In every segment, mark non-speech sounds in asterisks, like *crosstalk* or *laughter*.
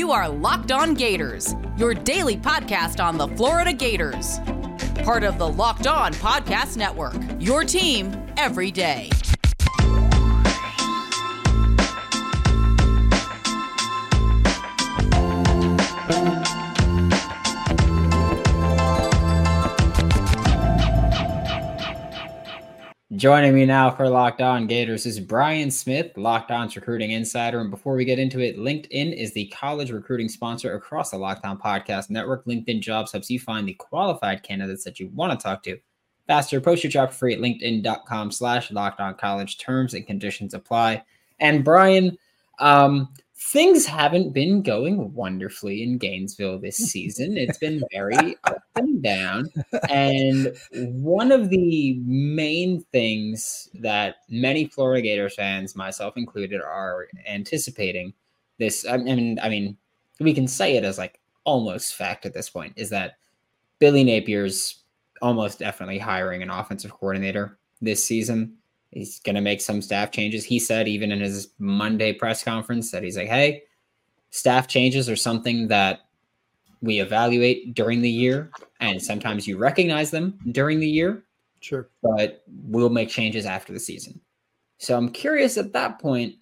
You are Locked On Gators, your daily podcast on the Florida Gators. Part of the Locked On Podcast Network, your team every day. Joining me now for Locked On Gators is Brian Smith, Locked On's recruiting insider. And before we get into it, LinkedIn is the college recruiting sponsor across the Locked On Podcast Network. LinkedIn Jobs helps you find the qualified candidates that you want to talk to faster. Post your job free at linkedin.com slash locked college. Terms and conditions apply. And Brian, um, things haven't been going wonderfully in Gainesville this *laughs* season. It's been very up and down. And one of the main things that many Florida Gators fans, myself included, are anticipating this. I mean, I mean, we can say it as like almost fact at this point is that Billy Napier's almost definitely hiring an offensive coordinator this season. He's going to make some staff changes. He said, even in his Monday press conference, that he's like, hey, staff changes are something that we evaluate during the year. And sometimes you recognize them during the year. Sure. But we'll make changes after the season. So I'm curious at that point,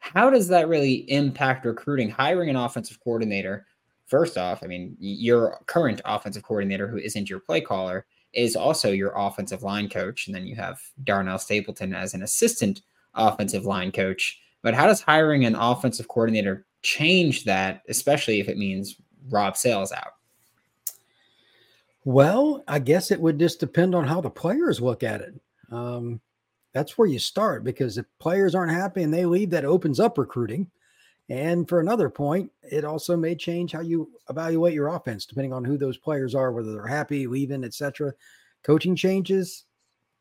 how does that really impact recruiting? Hiring an offensive coordinator, first off, I mean, your current offensive coordinator who isn't your play caller is also your offensive line coach. And then you have Darnell Stapleton as an assistant offensive line coach. But how does hiring an offensive coordinator change that, especially if it means Rob Sale's out? Well, I guess it would just depend on how the players look at it. Um, that's where you start because if players aren't happy and they leave, that opens up recruiting. And for another point, it also may change how you evaluate your offense, depending on who those players are, whether they're happy, leaving, etc. Coaching changes,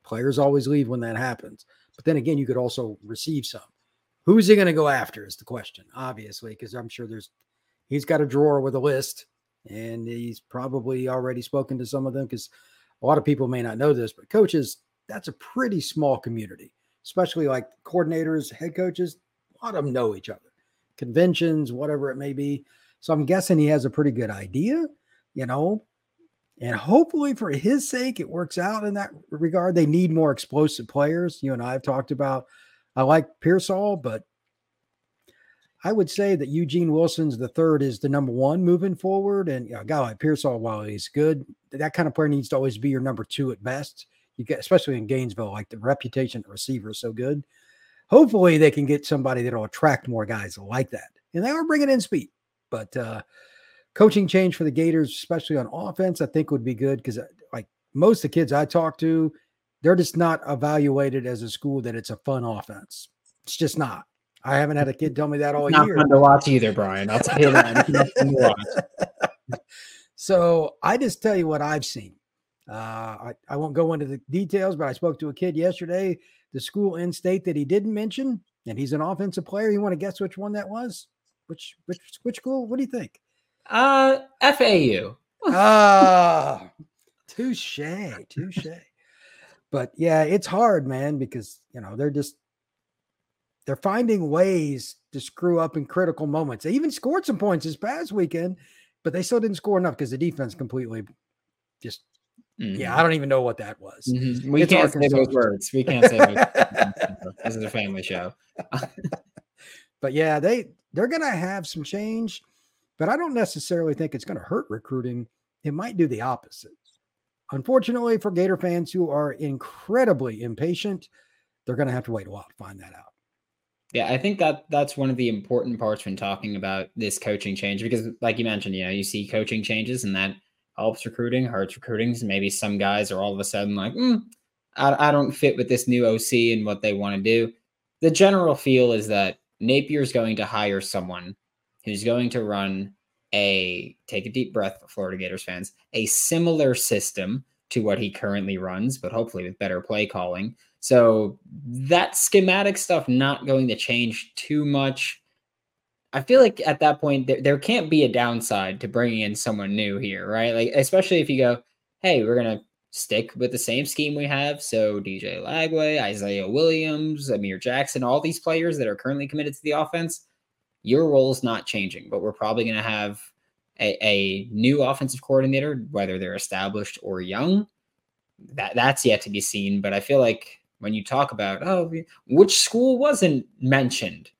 players always leave when that happens. But then again, you could also receive some. Who's he going to go after is the question, obviously, because I'm sure there's he's got a drawer with a list, and he's probably already spoken to some of them because a lot of people may not know this, but coaches, that's a pretty small community, especially like coordinators, head coaches, a lot of them know each other conventions, whatever it may be. So I'm guessing he has a pretty good idea, you know, and hopefully for his sake, it works out in that regard. They need more explosive players. You and I have talked about, I like Pearsall, but I would say that Eugene Wilson's the third is the number one moving forward. And you know, a guy like Pearsall, while he's good, that kind of player needs to always be your number two at best. You get, especially in Gainesville, like the reputation of receiver is so good hopefully they can get somebody that'll attract more guys like that. And they are bringing in speed, but uh, coaching change for the Gators, especially on offense, I think would be good because uh, like most of the kids I talk to, they're just not evaluated as a school that it's a fun offense. It's just not. I haven't had a kid tell me that all not year. Not fun to watch either, Brian. I'll tell you that. *laughs* so I just tell you what I've seen. Uh, I, I won't go into the details, but I spoke to a kid yesterday the school in state that he didn't mention, and he's an offensive player. You want to guess which one that was? Which which which school? What do you think? Uh, FAU. Ah, touche, *laughs* touche. But yeah, it's hard, man, because you know they're just they're finding ways to screw up in critical moments. They even scored some points this past weekend, but they still didn't score enough because the defense completely just Mm-hmm. Yeah, I don't even know what that was. Mm-hmm. We it's can't Arkansas. say those words. We can't say those. *laughs* this is a family show. *laughs* but yeah, they they're gonna have some change, but I don't necessarily think it's gonna hurt recruiting. It might do the opposite. Unfortunately, for Gator fans who are incredibly impatient, they're gonna have to wait a while to find that out. Yeah, I think that that's one of the important parts when talking about this coaching change because, like you mentioned, you know, you see coaching changes and that helps recruiting, hurts recruiting. Maybe some guys are all of a sudden like, mm, I, I don't fit with this new OC and what they want to do. The general feel is that Napier is going to hire someone who's going to run a take a deep breath, Florida Gators fans, a similar system to what he currently runs, but hopefully with better play calling. So that schematic stuff not going to change too much. I feel like at that point there, there can't be a downside to bringing in someone new here, right? Like especially if you go, hey, we're gonna stick with the same scheme we have. So DJ Lagway, Isaiah Williams, Amir Jackson, all these players that are currently committed to the offense, your role is not changing, but we're probably to have a, a new offensive coordinator, whether they're established or young. That that's yet to be seen. But I feel like when you talk about oh, which school wasn't mentioned,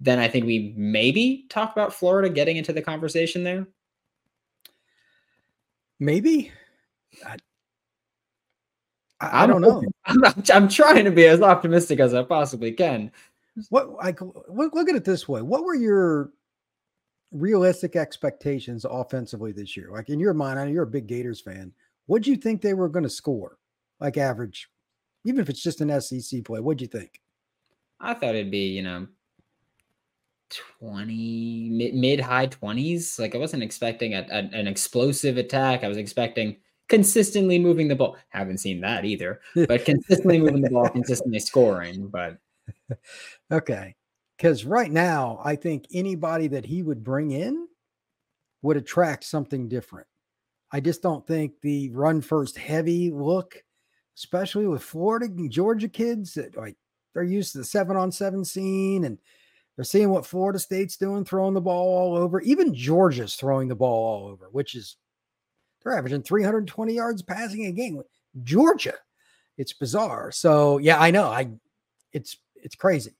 then I think we maybe talk about Florida getting into the conversation there. Maybe. I, I, I don't know. *laughs* I'm, I'm, trying to be as optimistic as I possibly can. What I look at it this way: What were your realistic expectations offensively this year? Like in your mind, I know you're a big Gators fan. What do you think they were going to score, like average, even if it's just an SEC play? What'd you think? I thought it'd be, you know, 20 mid, mid high 20s. Like I wasn't expecting a, a, an explosive attack. I was expecting consistently moving the ball. Haven't seen that either, but *laughs* consistently moving the ball, consistently scoring. But *laughs* okay. Because right now, I think anybody that he would bring in would attract something different. I just don't think the run first heavy look, especially with Florida and Georgia kids that like they're used to the seven on seven scene and they're seeing what Florida State's doing, throwing the ball all over. Even Georgia's throwing the ball all over, which is they're averaging 320 yards passing a game. Georgia, it's bizarre. So yeah, I know. I it's it's crazy.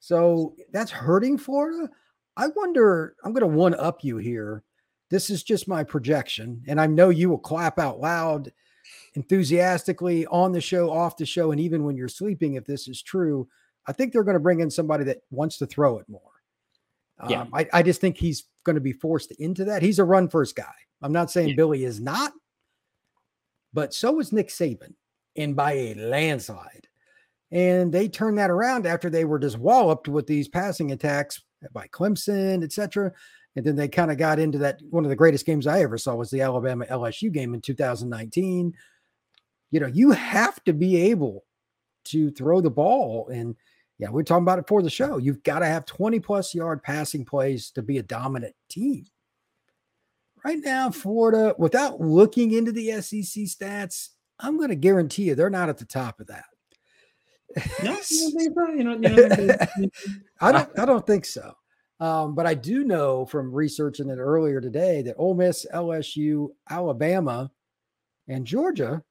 So that's hurting Florida. I wonder. I'm going to one up you here. This is just my projection, and I know you will clap out loud, enthusiastically on the show, off the show, and even when you're sleeping. If this is true, I think they're going to bring in somebody that wants to throw it more. Yeah. Um, I, I just think he's going to be forced into that. He's a run first guy. I'm not saying yeah. Billy is not, but so is Nick Saban, and by a landslide. And they turned that around after they were just walloped with these passing attacks by Clemson, etc. And then they kind of got into that. One of the greatest games I ever saw was the Alabama LSU game in 2019. You know, you have to be able to throw the ball. And yeah, we are talking about it for the show. You've got to have 20 plus yard passing plays to be a dominant team. Right now, Florida, without looking into the SEC stats, I'm going to guarantee you they're not at the top of that. No, *laughs* you know, you know, *laughs* I don't. I don't think so. Um, but I do know from researching it earlier today that Ole Miss, LSU, Alabama, and Georgia,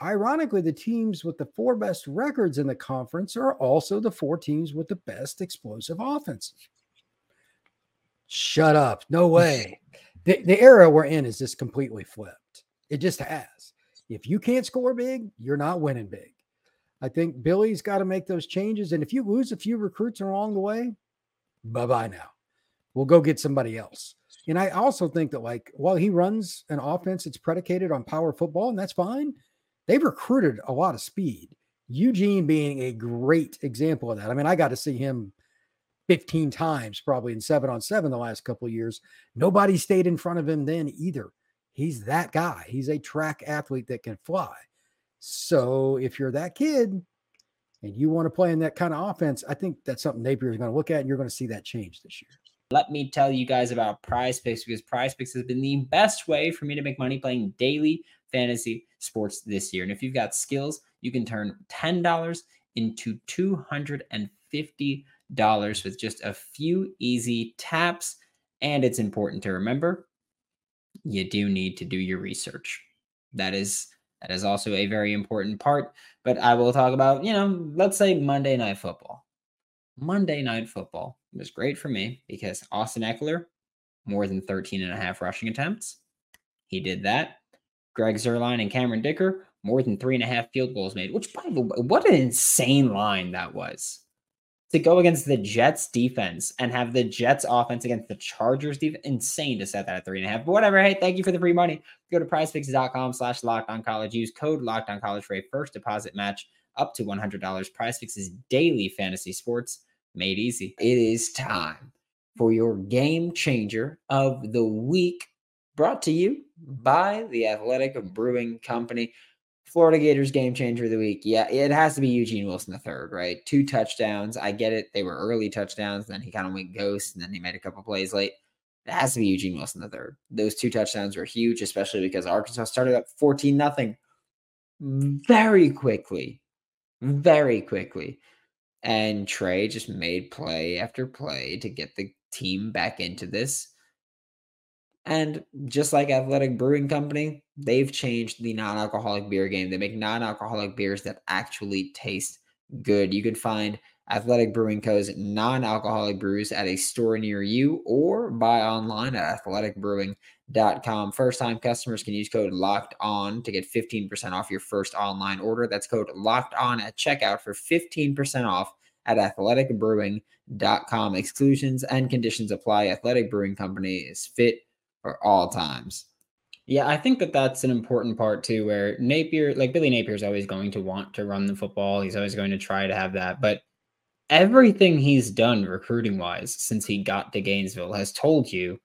ironically, the teams with the four best records in the conference are also the four teams with the best explosive offenses. Shut up! No way. the, the era we're in is just completely flipped. It just has. If you can't score big, you're not winning big. I think Billy's got to make those changes. And if you lose a few recruits along the way, bye bye now. We'll go get somebody else. And I also think that, like, while he runs an offense that's predicated on power football, and that's fine, they've recruited a lot of speed. Eugene being a great example of that. I mean, I got to see him 15 times probably in seven on seven the last couple of years. Nobody stayed in front of him then either. He's that guy. He's a track athlete that can fly. So if you're that kid and you want to play in that kind of offense, I think that's something Napier is going to look at, and you're going to see that change this year. Let me tell you guys about Prize Picks because Prize Picks has been the best way for me to make money playing daily fantasy sports this year. And if you've got skills, you can turn $10 into $250 with just a few easy taps. And it's important to remember you do need to do your research. That is that is also a very important part. But I will talk about, you know, let's say Monday Night Football. Monday Night Football was great for me because Austin Ekeler, more than 13 and a half rushing attempts. He did that. Greg Zuerlein and Cameron Dicker, more than three and a half field goals made, which, by the way, what an insane line that was to go against the Jets defense and have the Jets offense against the Chargers defense. Insane to set that at three and a half. But whatever. Hey, thank you for the free money. Go to prizepicks.com slash locked on college. Use code locked on college for a first deposit match up to $100. Prize Picks is daily fantasy sports made easy. It is time for your game changer of the week brought to you by the Athletic Brewing Company. Florida Gators game changer of the week. Yeah, it has to be Eugene Wilson the third, right? Two touchdowns. I get it. They were early touchdowns. Then he kind of went ghost, and then he made a couple plays late. It has to be Eugene Wilson the third. Those two touchdowns were huge, especially because Arkansas started up 14 nothing very quickly. Very quickly. And Trey just made play after play to get the team back into this. And just like Athletic Brewing Company, they've changed the non alcoholic beer game. They make non alcoholic beers that actually taste good. You can find Athletic Brewing Co.'s non alcoholic brews at a store near you or buy online at athleticbrewing.com. First time customers can use code locked on to get 15% off your first online order. That's code locked on at checkout for 15% off at athleticbrewing.com. Exclusions and conditions apply. Athletic Brewing Company is fit for all times. Yeah, I think that that's an important part too, where Napier, like Billy Napier, is always going to want to run the football. He's always going to try to have that. But everything he's done recruiting wise since he got to Gainesville has told you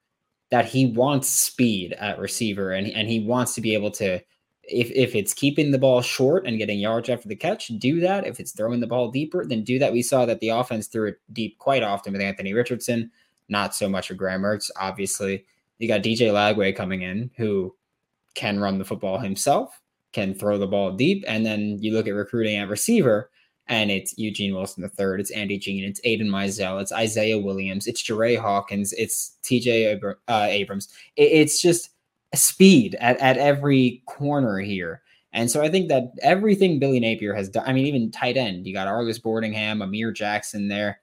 that he wants speed at receiver and, and he wants to be able to if if it's keeping the ball short and getting yards after the catch, do that. If it's throwing the ball deeper, then do that. We saw that the offense threw it deep quite often with Anthony Richardson, not so much with Graham Mertz, obviously. You got DJ Lagway coming in who can run the football himself, can throw the ball deep. And then you look at recruiting at receiver, and it's Eugene Wilson third, it's Andy Jean, it's Aidan Mizell, it's Isaiah Williams, it's Jere Hawkins, it's TJ Abr- uh, Abrams. It, it's just speed at, at every corner here. And so I think that everything Billy Napier has done, I mean, even tight end, you got Arlis Boardingham, Amir Jackson there.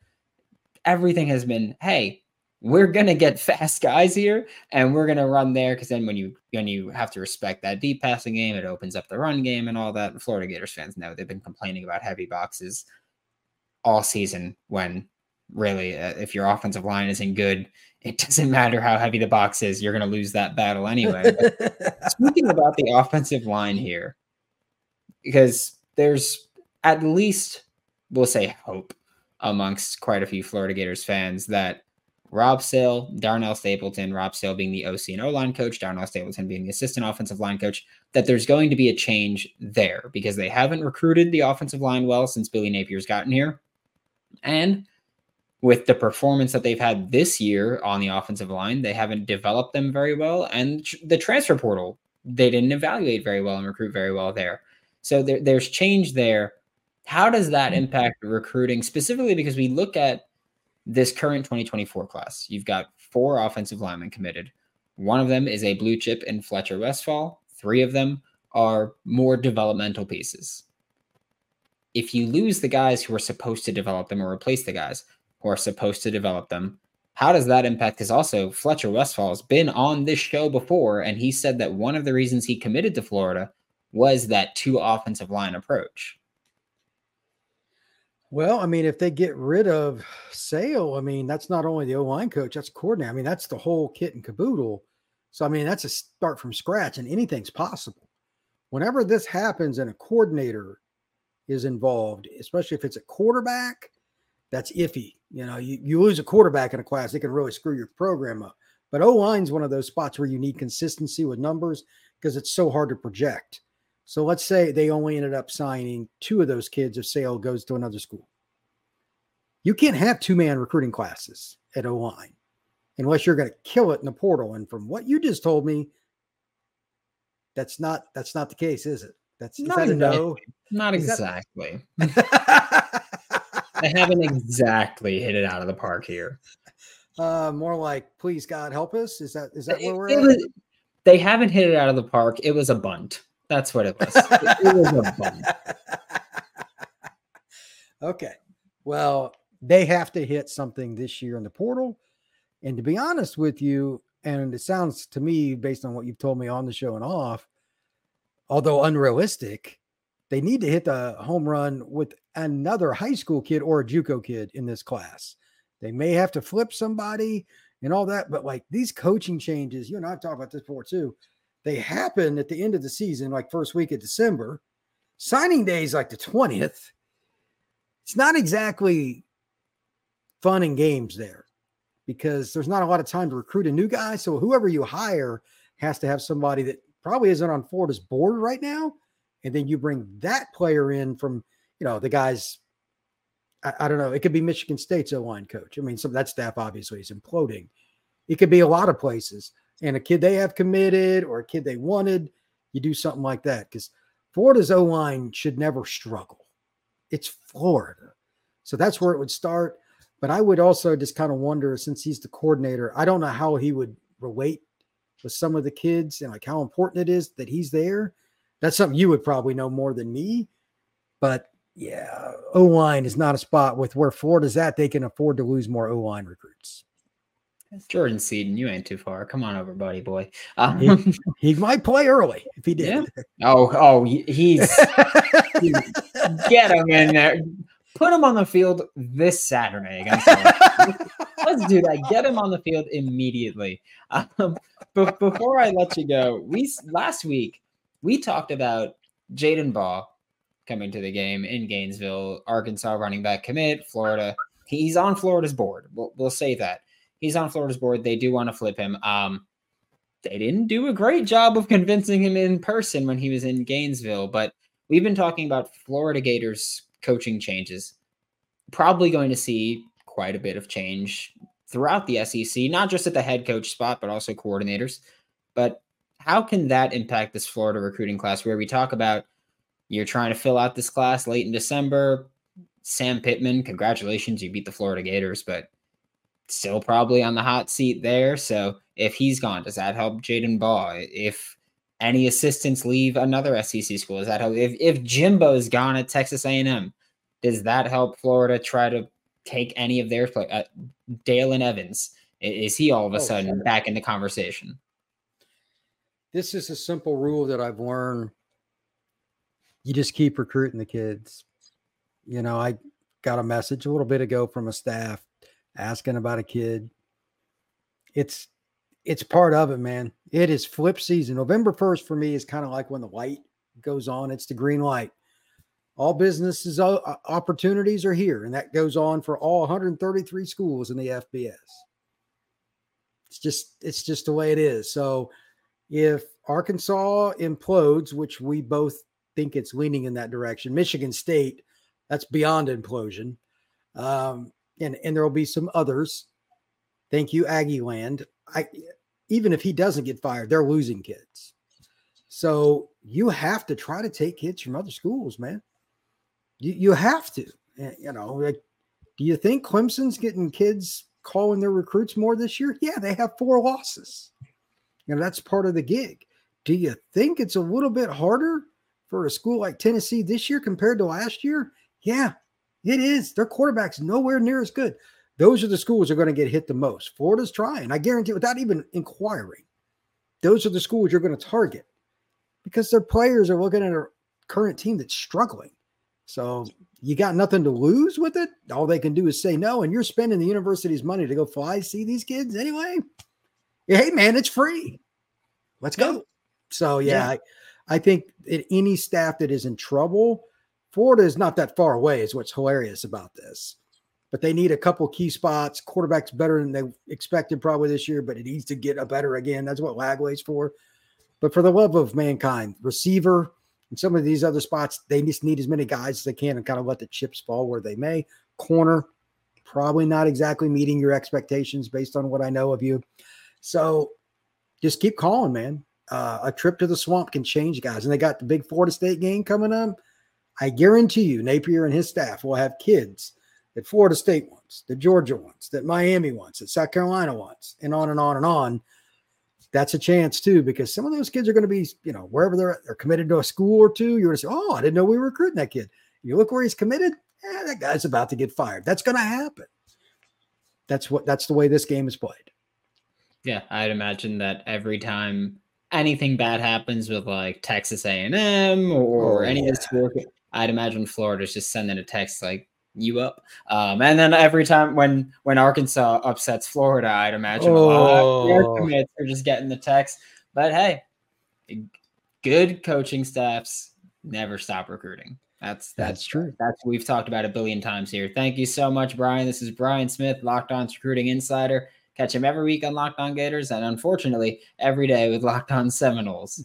Everything has been, hey, we're gonna get fast guys here and we're gonna run there because then when you when you have to respect that deep passing game it opens up the run game and all that florida gators fans know they've been complaining about heavy boxes all season when really uh, if your offensive line isn't good it *laughs* doesn't matter how heavy the box is you're gonna lose that battle anyway. *laughs* Speaking about the offensive line here because there's at least we'll say hope amongst quite a few florida gators fans that Rob Sale, Darnell Stapleton, Rob Sale being the OC and O line coach, Darnell Stapleton being the assistant offensive line coach, that there's going to be a change there because they haven't recruited the offensive line well since Billy Napier's gotten here. And with the performance that they've had this year on the offensive line, they haven't developed them very well. And the transfer portal, they didn't evaluate very well and recruit very well there. So there, there's change there. How does that mm-hmm. impact recruiting specifically? Because we look at this current 2024 class, you've got four offensive linemen committed. One of them is a blue chip in Fletcher Westfall. Three of them are more developmental pieces. If you lose the guys who are supposed to develop them or replace the guys who are supposed to develop them, how does that impact? Because also Fletcher Westfall has been on this show before, and he said that one of the reasons he committed to Florida was that two offensive line approach. Well, I mean, if they get rid of Sale, I mean, that's not only the O line coach, that's coordinator. I mean, that's the whole kit and caboodle. So, I mean, that's a start from scratch, and anything's possible. Whenever this happens and a coordinator is involved, especially if it's a quarterback, that's iffy. You know, you, you lose a quarterback in a class, it can really screw your program up. But O line's one of those spots where you need consistency with numbers because it's so hard to project. So let's say they only ended up signing two of those kids if Sale goes to another school. You can't have two man recruiting classes at O line unless you're going to kill it in the portal. And from what you just told me, that's not that's not the case, is it? That's not that no. Not is exactly. *laughs* That... I haven't exactly hit it out of the park here. Uh, more like, please God help us. Is that is that where we're it, at? Was, they haven't hit it out of the park. It was a bunt. That's what it was. it, was a bum. *laughs* Okay. Well, they have to hit something this year in the portal. And to be honest with you, and it sounds to me, based on what you've told me on the show and off, although unrealistic, they need to hit the home run with another high school kid or a JUCO kid in this class. They may have to flip somebody and all that, but like these coaching changes, you and I talked about this before too. They happen at the end of the season, like first week of December. Signing day is like the 20th. It's not exactly fun and games there because there's not a lot of time to recruit a new guy. So whoever you hire has to have somebody that probably isn't on Florida's board right now. And then you bring that player in from, you know, the guys. I, don't know. It could be Michigan State's O line coach. I mean, some of that staff obviously is imploding. It could be a lot of places and a kid they have committed or a kid they wanted, you do something like that because Florida's O line should never struggle. It's Florida. So that's where it would start. But I would also just kind of wonder since he's the coordinator, I don't know how he would relate with some of the kids and like how important it is that he's there. That's something you would probably know more than me. But yeah, O line is not a spot with where Florida's at. They can afford to lose more O line recruits. Jordan Seaton, you ain't too far. Come on over, buddy boy. Um, he, he, might play early if he did. Yeah. Oh, oh, he's *laughs* get him in there. Put him on the field this Saturday against. *laughs* Let's do that. Get him on the field immediately. Um, but before I let you go, we last week we talked about Jadan Baugh coming to the game in Gainesville, Arkansas running back commit, Florida. He's on Florida's board. We'll, we'll say that he's on Florida's board. They do want to flip him. Um, they didn't do a great job of convincing him in person when he was in Gainesville, but we've been talking about Florida Gators coaching changes. Probably going to see quite a bit of change throughout the SEC, not just at the head coach spot, but also coordinators. But how can that impact this Florida recruiting class where we talk about you're trying to fill out this class late in December? Sam Pittman, congratulations, you beat the Florida Gators, but still probably on the hot seat there. So if he's gone, does that help Jadan Baugh? If any assistants leave another SEC school, does that help? If if Jimbo is gone at Texas A&M, does that help Florida try to take any of their play? Uh, Dalen Evans is he all of a oh, sudden sure. back in the conversation? This is a simple rule that I've learned. You just keep recruiting the kids. You know, I got a message a little bit ago from a staff asking about a kid. It's it's part of it, man. It is flip season. November 1st for me is kind of like when the light goes on, it's the green light. All businesses opportunities are here, and that goes on for all 133 schools in the FBS. It's just it's just the way it is. So if Arkansas implodes, which we both think it's leaning in that direction, Michigan State, that's beyond implosion. Um, and and there will be some others. Thank you, Aggie Land. I even if he doesn't get fired, they're losing kids. So you have to try to take kids from other schools, man. You you have to. Eh, you know, like, do you think Clemson's getting kids calling their recruits more this year? Yeah, they have four losses. You know, that's part of the gig. Do you think it's a little bit harder for a school like Tennessee this year compared to last year? Yeah, it is. Their quarterback's nowhere near as good. Those are the schools that are going to get hit the most. Florida's trying. I guarantee without even inquiring. Those are the schools you're going to target because their players are looking at a current team that's struggling. So you got nothing to lose with it. All they can do is say no, and you're spending the university's money to go fly see these kids anyway. Hey man, it's free. Let's go. So yeah, yeah. I, I think that any staff that is in trouble Florida is not that far away, is what's hilarious about this. But they need a couple key spots. Quarterback's better than they expected probably this year, but it needs to get a better again. That's what Lagway's for. But for the love of mankind, receiver and some of these other spots, they just need as many guys as they can and kind of let the chips fall where they may. Corner, probably not exactly meeting your expectations based on what I know of you. So just keep calling, man. Uh, a trip to the swamp can change guys. And they got the big Florida State game coming up. I guarantee you, Napier and his staff will have kids that Florida State wants, that Georgia wants, that Miami wants, that South Carolina wants, and on and on and on. That's a chance too, because some of those kids are going to be, you know, wherever they're they're committed to a school or two. You're going to say, "Oh, I didn't know we were recruiting that kid." You look where he's committed. Eh, that guy's about to get fired. That's going to happen. That's what. That's the way this game is played. Yeah, I'd imagine that every time anything bad happens with like Texas A&M or, oh, any of the schools, I'd imagine Florida's just sending a text like you up. Um, and then every time when when Arkansas upsets Florida, I'd imagine oh. a lot of commits are just getting the text. But hey, good coaching staffs never stop recruiting. That's that's, that's true. That's what we've talked about a billion times here. Thank you so much, Brian. This is Brian Smith, Locked On Recruiting Insider. Catch him every week on Locked On Gators, and unfortunately, every day with Locked On Seminoles.